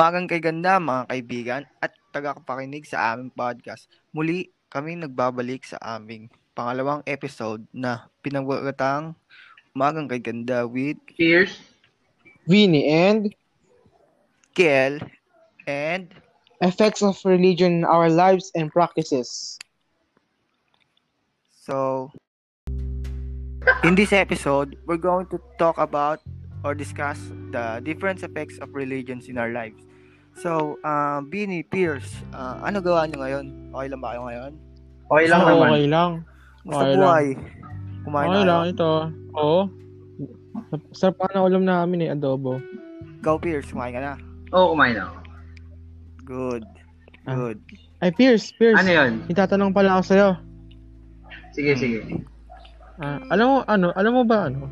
Umagang kay ganda mga kaibigan at tagapakinig sa aming podcast. Muli kami nagbabalik sa aming pangalawang episode na pinagwagatang Umagang kay ganda with Cheers. Vinny and Kiel and effects of religion in our lives and practices. So, in this episode, we're going to talk about or discuss the different effects of religions in our lives. So, uh, Bini, Pierce, uh, ano gawa nyo ngayon? Okay lang ba kayo ngayon? Okay lang Oo, naman. Okay lang. Musta Okay buhay? Kumain okay na lang kayo? ito. Oo. Sarap pa na ulam namin eh, adobo. Go, Pierce, kumain ka na. Oo, kumain ako. Good. Ah. Good. Ay, Pierce, Pierce. Ano yun? Itatanong pala ako sa'yo. Sige, sige. Ah, alam mo, ano, alam mo ba, ano?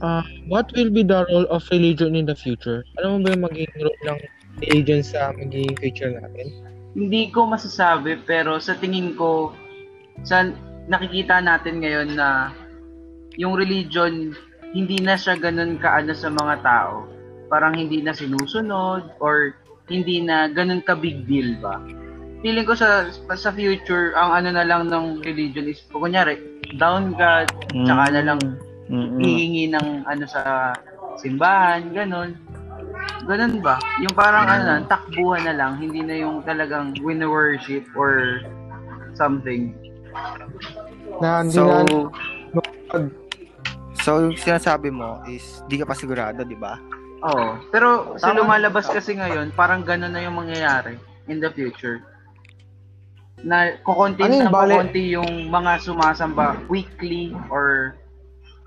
Ah, what will be the role of religion in the future? Alam mo ba yung magiging role ng religion sa magiging future natin? Hindi ko masasabi pero sa tingin ko sa nakikita natin ngayon na yung religion hindi na siya ganun kaano sa mga tao. Parang hindi na sinusunod or hindi na ganun ka big deal ba. Feeling ko sa sa future ang ano na lang ng religion is kunyari down ka tsaka na lang Mm-mm. hihingi ng ano sa simbahan, ganun. Ganun ba? Yung parang ano na, takbuhan na lang, hindi na yung talagang win-worship or something. Na hindi So, na, so yung sinasabi mo is di ka pa sigurado, di ba? Oo. Pero sa lumalabas kasi ngayon, parang ganun na yung mangyayari in the future. Na kukonti Ano na bale? kukonti yung mga sumasamba weekly or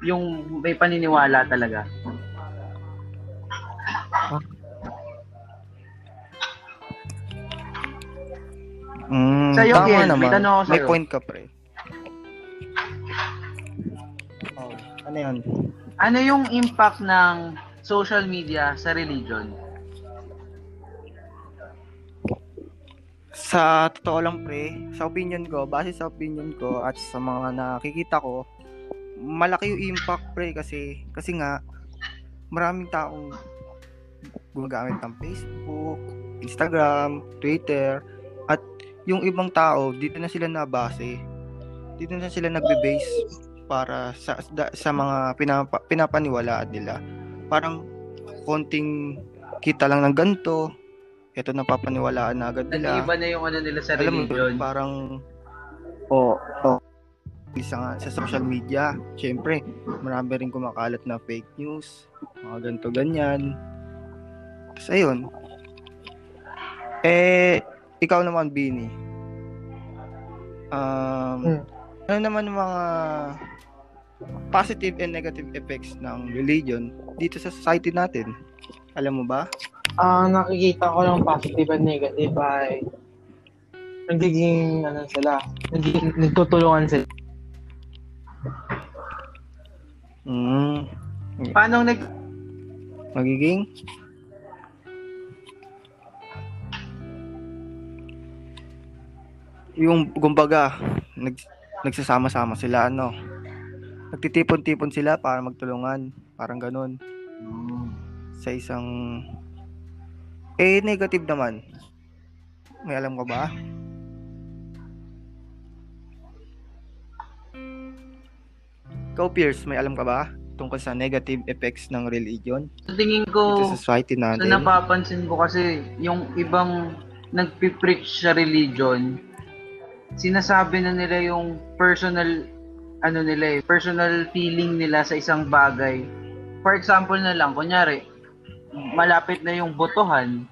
yung may paniniwala talaga. Mm, Sa'yo, tama may naman. tanong ako May sa'yo. point ka, pre. Oh, ano yan? Ano yung impact ng social media sa religion? Sa totoo lang, pre, sa opinion ko, base sa opinion ko at sa mga nakikita ko, malaki yung impact, pre, kasi, kasi nga, maraming taong gumagamit ng Facebook, Instagram, Twitter, at yung ibang tao, dito na sila nabase. Dito na sila nagbe-base para sa da- sa mga pinapa, pinapaniwalaan nila. Parang konting kita lang ng ganito, ito na papaniwalaan na agad nila. Nag-iba na yung ano nila sa Alam mo, religion. parang oh, oh isa nga sa social media, syempre, marami rin kumakalat na fake news, mga ganito ganyan. Tapos ayun. Eh, ikaw naman, Bini. Um, Hmm. ano naman mga positive and negative effects ng religion dito sa society natin? Alam mo ba? ang nakikita ko ng positive and negative ay nagiging, ano sila, nagiging, nagtutulungan sila. Mm, Paano nag magiging yung kumbaga nag, nagsasama-sama sila ano. Nagtitipon-tipon sila para magtulungan parang ganun. Sa isang eh negative naman. May alam ka ba? Ikaw Pierce may alam ka ba tungkol sa negative effects ng religion? Sa tingin ko sa society sa natin napapansin ko kasi yung ibang nagpipreach sa religion sinasabi na nila yung personal ano nila eh, personal feeling nila sa isang bagay. For example na lang, kunyari, malapit na yung botohan,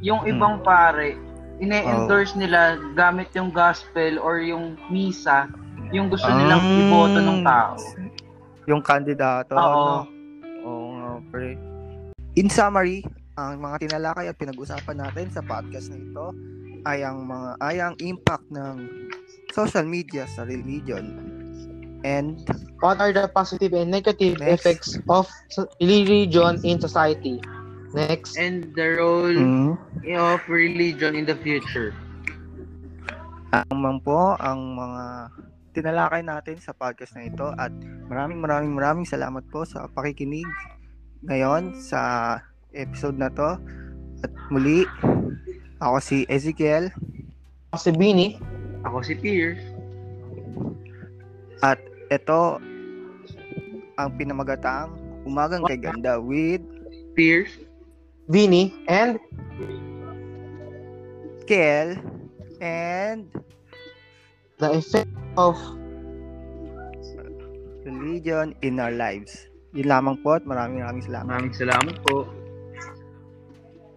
yung Hmm. ibang pare, ine-endorse Oh. nila gamit yung gospel or yung misa, yung gusto nilang Ah. iboto ng tao. yung kandidato. Oo. Oo nga, pre. In summary, ang mga tinalakay at pinag-usapan natin sa podcast na ito ay ang mga ay ang impact ng social media sa religion. And What are the positive and negative Next. effects of religion in society? Next. And the role mm, of religion in the future. ang po ang mga tinalakay natin sa podcast na ito at maraming maraming maraming salamat po sa pakikinig ngayon sa episode na to At muli, ako si Ezekiel Ako si Bini. Ako si Pierce. at ito ang pinamagatang Umagang kay Ganda with Pierce. Bini. And Kel and the effect of religion in our lives. Yun lamang po at maraming maraming salamat. Maraming salamat po.